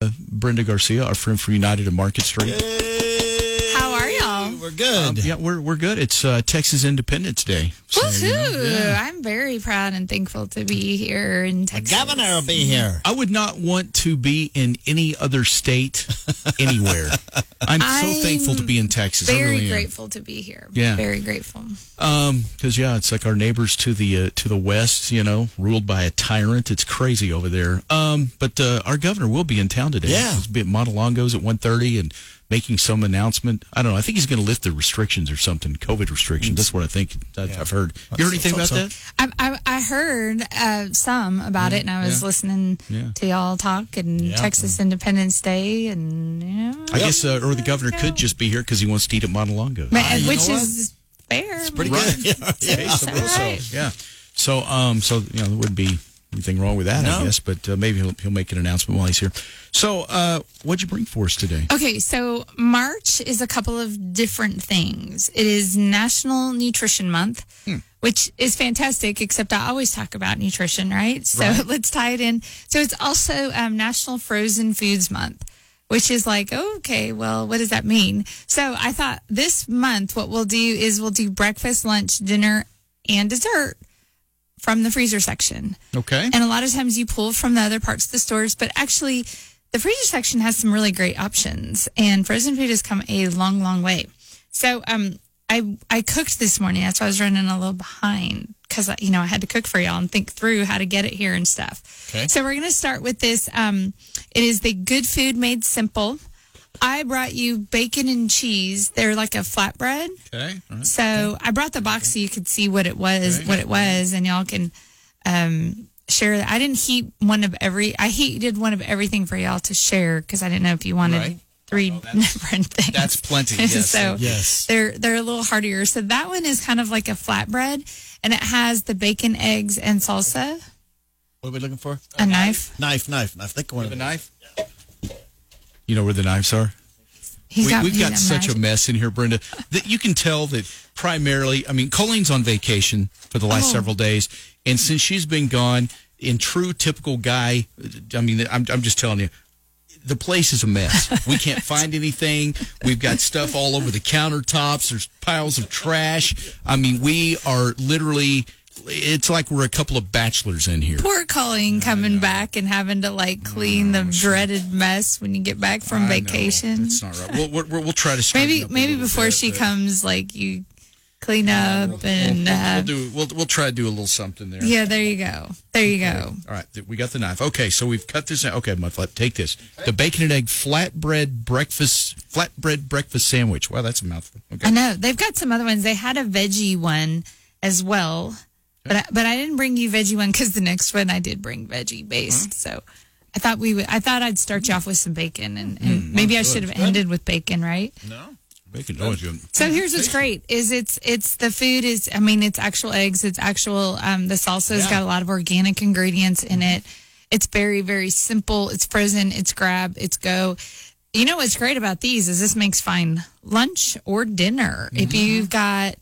Brenda Garcia, our friend from United and Market Street. Y'all? We're good. Yeah, we're we're good. It's uh, Texas Independence Day. So, you know, Woohoo! I'm very proud and thankful to be here in The Texas. governor will be here. I would not want to be in any other state anywhere. I'm, so I'm thankful to be in Texas. I Very really am. grateful to be here. Yeah. Very grateful. Um, because yeah, it's like our neighbors to the uh, to the west, you know, ruled by a tyrant. It's crazy over there. Um, but uh, our governor will be in town today. Yeah. he's be at Montelongo's at 1.30 and making some announcement. I don't know. I think he's going to lift the restrictions or something, COVID restrictions. That's what I think. I've I've heard. You heard anything about hope that? I, I, I heard uh, some about it, and I was yeah. listening Yeah. to y'all talk and Yeah. Texas Independence Day, and you know, I guess, uh, or the governor could just be here because he wants to eat at Montelongo. Ma- you which is fair. It's pretty Right. good. Yeah, yeah. so, right. yeah. So, um, so you know, there wouldn't be anything wrong with that, I guess. But uh, maybe he'll, he'll make an announcement while he's here. So, uh, what'd you bring for us today? Okay, so March is a couple of different things. It is National Nutrition Month, Hmm. which is fantastic, except I always talk about nutrition, right? So let's tie it in. So it's also um, National Frozen Foods Month, which is like, okay, well, what does that mean? So I thought this month, what we'll do is we'll do breakfast, lunch, dinner, and dessert from the freezer section. Okay. And a lot of times you pull from the other parts of the stores, but actually the freezer section has some really great options and frozen food has come a long, long way. So, um, I, I cooked this morning. That's why I was running a little behind because, you know, I had to cook for y'all and think through how to get it here and stuff. Okay. So we're going to start with this. Um, it is the Good Food Made Simple. I brought you bacon and cheese. They're like a flatbread. Okay. All right. So I brought the box so you could see what it was, what it was, and y'all can um, share that. I didn't heat one of every. I heated one of everything for y'all to share because I didn't know if you wanted Right. three different things. that's plenty, yes. so Yes. they're they're a little heartier. So that one is kind of like a flatbread, and it has the bacon, eggs, and salsa. What are we looking for? A knife. Knife, knife, knife. Think one of The them. knife? You know where the knives are? He's we, got, we've he's got such magic. a mess in here, Brenda, that you can tell that primarily, I mean, Colleen's on vacation for the last Oh. several days. And since she's been gone, in true typical guy, I mean, I'm, I'm just telling you, the place is a mess. We can't find anything. We've got stuff all over the countertops. There's piles of trash. I mean, we are literally, it's like we're a couple of bachelors in here. Poor Colleen coming back and having to like clean the dreaded mess when you get back from I know. vacation. That's not right. We'll, we'll, we'll try to maybe maybe before bit, she but- comes, like you clean up and We'll uh, do. We'll we'll try to do a little something there. yeah, there you go, there you go. All right, th- we got the knife. Okay, so we've cut this. out. Okay, my flip. Take this. The bacon and egg flatbread breakfast flatbread breakfast sandwich. Wow, that's a mouthful. Okay. I know they've got some other ones. They had a veggie one as well, but I, but I didn't bring you veggie one because the next one I did bring veggie based. Mm-hmm. So I thought we would. I thought I'd start you off with some bacon, and, and mm-hmm. maybe I should have ended with bacon, right? No. Bacon. It's good. So here's what's great is it's it's the food is I mean it's actual eggs it's actual um the salsa's got a lot of organic ingredients in it. It's very very simple. It's frozen. It's grab. It's go. You know what's great about these is this makes fine lunch or dinner if mm-hmm. you've got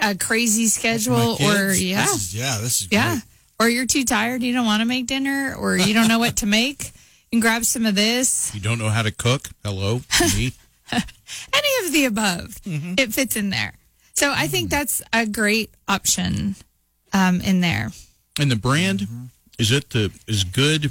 a crazy schedule or yeah This is, yeah, this is yeah great. or you're too tired you don't want to make dinner or you don't know what to make. You can grab some of this. You don't know how to cook? Hello, me. any of the above. It fits in there. So I think that's a great option um, in there. And the brand is it the is good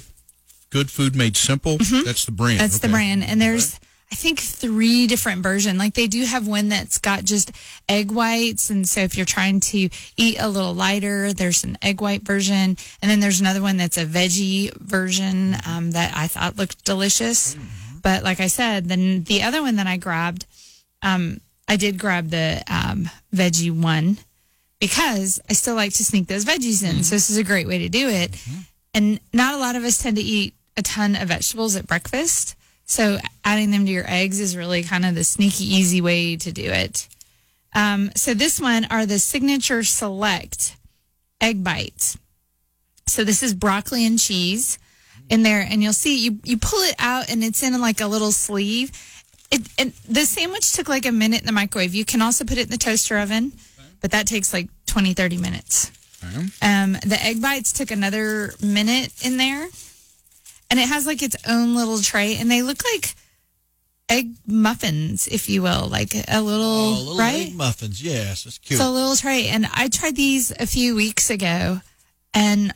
good food made simple? That's the brand. Mm-hmm. That's the brand. And there's, I think, three different versions. Like they do have one that's got just egg whites. And so if you're trying to eat a little lighter, there's an egg white version. And then there's another one that's a veggie version um, that I thought looked delicious. But like I said, then the other one that I grabbed, um, I did grab the um, veggie one because I still like to sneak those veggies in. So this is a great way to do it. And not a lot of us tend to eat a ton of vegetables at breakfast. So adding them to your eggs is really kind of the sneaky, easy way to do it. Um, so this one are the signature select egg bites. So this is broccoli and cheese in there, and you'll see you you pull it out, and it's in like a little sleeve. It and the sandwich took like a minute in the microwave. You can also put it in the toaster oven, but that takes like 20, 30 minutes. Um, the egg bites took another minute in there, and it has like its own little tray, and they look like egg muffins, if you will, like a little, Oh, little right. egg muffins. Yes, it's cute. So a little tray, and I tried these a few weeks ago, and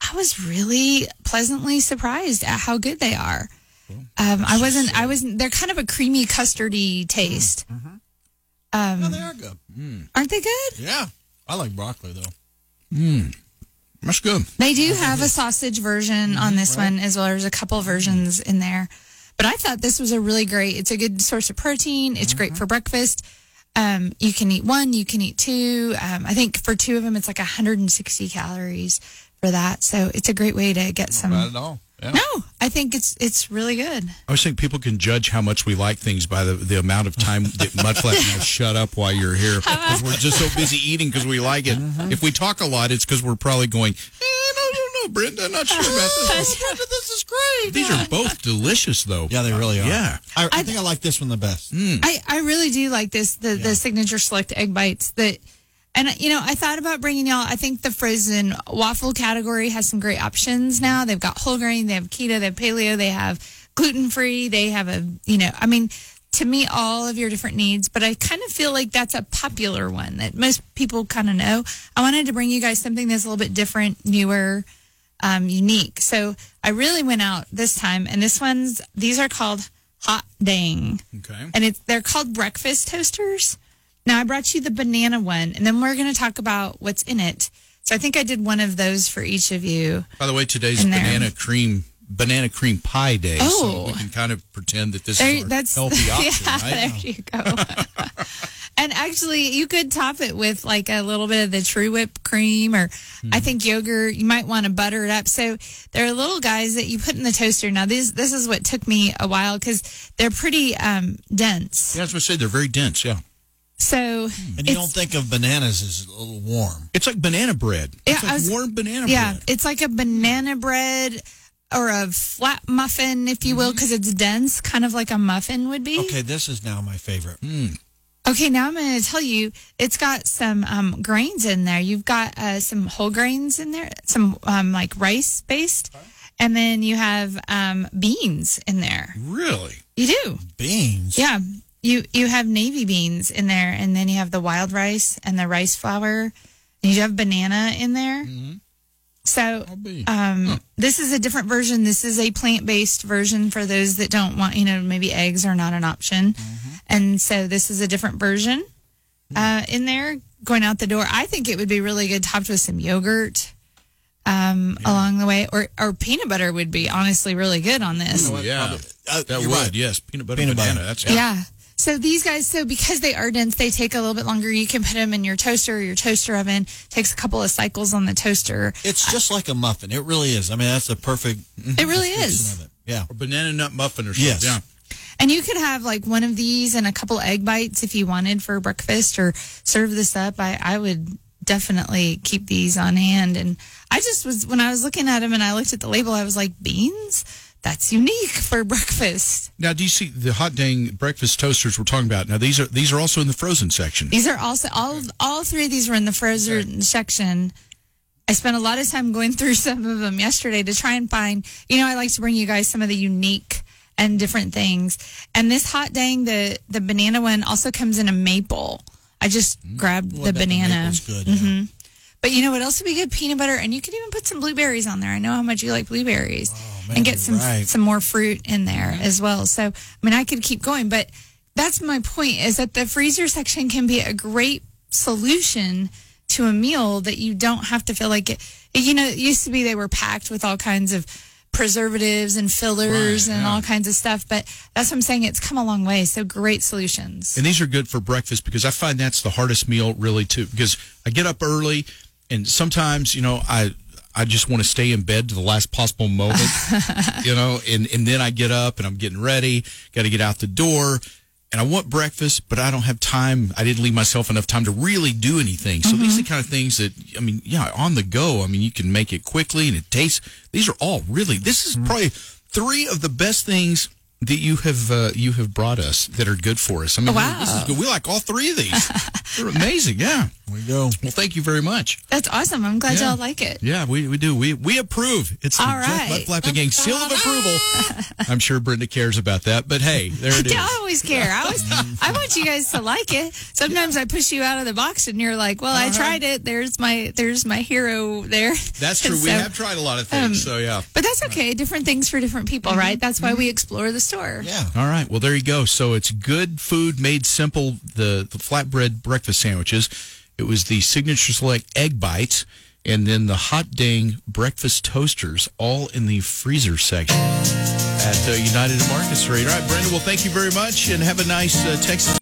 I was really pleasantly surprised at how good they are. Um, I wasn't. I wasn't. They're kind of a creamy custardy taste, oh, they are good. Mm. aren't they good? Yeah, I like broccoli though. Mm. That's good. They do have a sausage version on this one as well. There's a couple versions in there. But I thought this was a really great, it's a good source of protein. It's great for breakfast. Um, you can eat one, you can eat two. Um, I think for two of them, it's like 160 calories for that. So it's a great way to get some. Not at all. Yeah. No, I think it's it's really good. I always think people can judge how much we like things by the, the amount of time that Mudflat and I shut up while you're here because we're just so busy eating because we like it. If we talk a lot, it's because we're probably going, eh, no, no, no, Brenda, I'm not sure about this. Brenda, this is great. These are both delicious, though. Yeah, they really are. Yeah. I, I think I like this one the best. I, I really do like this the the signature select egg bites that and you know I thought about bringing y'all I think the frozen waffle category has some great options now they've got whole grain they have keto they have paleo they have gluten free they have a you know I mean to meet all of your different needs but I kind of feel like that's a popular one that most people kind of know I wanted to bring you guys something that's a little bit different newer um, unique so I really went out this time and this one's these are called hot dang Okay. and it's they're called breakfast toasters. Now I brought you the banana one, and then we're going to talk about what's in it. So I think I did one of those for each of you. By the way, today's banana cream banana cream pie day, so Oh. we can kind of pretend that this There, is our that's healthy option, yeah, right? there you go. and actually, you could top it with like a little bit of the TruWhip cream, or I think yogurt. You might want to butter it up. So there are little guys that you put in the toaster. Now this this is what took me a while because they're pretty um, dense. Yeah, I was going to say they're very dense. Yeah, So And you don't think of bananas as a little warm. it's like banana bread. Yeah, it's like was- warm banana bread. Yeah, bread. it's like a banana bread or a flat muffin, if you will, because it's dense, kind of like a muffin would be. Okay, this is now my favorite. Okay, now I'm going to tell you, it's got some um, grains in there. You've got uh, some whole grains in there, some um, like rice based, and then you have um, beans in there. Really? You do, Beans. yeah. You you have navy beans in there, and then you have the wild rice and the rice flour, and you have banana in there. So I'll be. um, this is a different version. This is a plant based version for those that don't want, you know, maybe eggs are not an option. And so this is a different version uh, in there going out the door. I think it would be really good topped with some yogurt um, along the way, or, or peanut butter would be honestly really good on this. Yeah, Uh, that you're would. right. Yes, peanut butter Peanut banana. butter. That's Yeah. So these guys, so because they are dense, they take a little bit longer. You can put them in your toaster or your toaster oven. Takes a couple of cycles on the toaster. It's just like a muffin. It really is. I mean, that's a perfect. It really is. Of it. Yeah. Or banana nut muffin or something. Yes. Yeah. And you could have like one of these and a couple egg bites if you wanted for breakfast or serve this up. I, I would definitely keep these on hand. And I just was, when I was looking at them and I looked at the label, I was like, beans? That's unique for breakfast. Now, do you see the hot dang breakfast toasters we're talking about? Now, these are these are also in the frozen section. These are also, all, all three of these were in the frozen section. I spent a lot of time going through some of them yesterday to try and find, you know, I like to bring you guys some of the unique and different things. And this hot dang, the the banana one also comes in a maple. I just mm. grabbed Well, the banana. maple's good. Yeah. Mm-hmm. But you know what else would be good? Peanut butter, and you could even put some blueberries on there. I know how much you like blueberries, man, and get some right. some more fruit in there as well. So I mean, I could keep going, but that's my point: is that the freezer section can be a great solution to a meal that you don't have to feel like it. You know, it used to be they were packed with all kinds of preservatives and fillers Right, and yeah. all kinds of stuff. But that's what I'm saying. It's come a long way. So great solutions. And these are good for breakfast because I find that's the hardest meal really too. Because I get up early, and sometimes you know I I just want to stay in bed to the last possible moment, you know, and, and then I get up and I'm getting ready, got to get out the door and I want breakfast, but I don't have time. I didn't leave myself enough time to really do anything. So these are the mm-hmm. kind of things that, I mean, yeah, on the go. I mean, you can make it quickly and it tastes, these are all really, this is mm-hmm. probably three of the best things that you have uh, you have brought us that are good for us. I mean, Wow. this is good. we like all three of these. They're amazing. Yeah. There we go. Well, thank you very much. That's awesome. I'm glad Yeah. y'all like it. Yeah, we, we do. We we approve. It's the All Jeff right. Butt Flapping Gang seal of approval. I'm sure Brenda cares about that, but hey, there it is. Yeah, I always care. I always, I want you guys to like it. Sometimes I push you out of the box, and you're like, "Well, I tried it. There's my, there's my hero there." That's true. And we have tried a lot of things, um, so yeah. but that's okay. Different things for different people, mm-hmm. right? That's why mm-hmm. we explore the store. Yeah. All right. Well, there you go. So it's good food made simple. The the flatbread breakfast sandwiches. It was the signature select egg bites, and then the hot dang breakfast toasters, all in the freezer section at uh, United and Market Street. All right, Brenda. Well, thank you very much, and have a nice uh, Texas.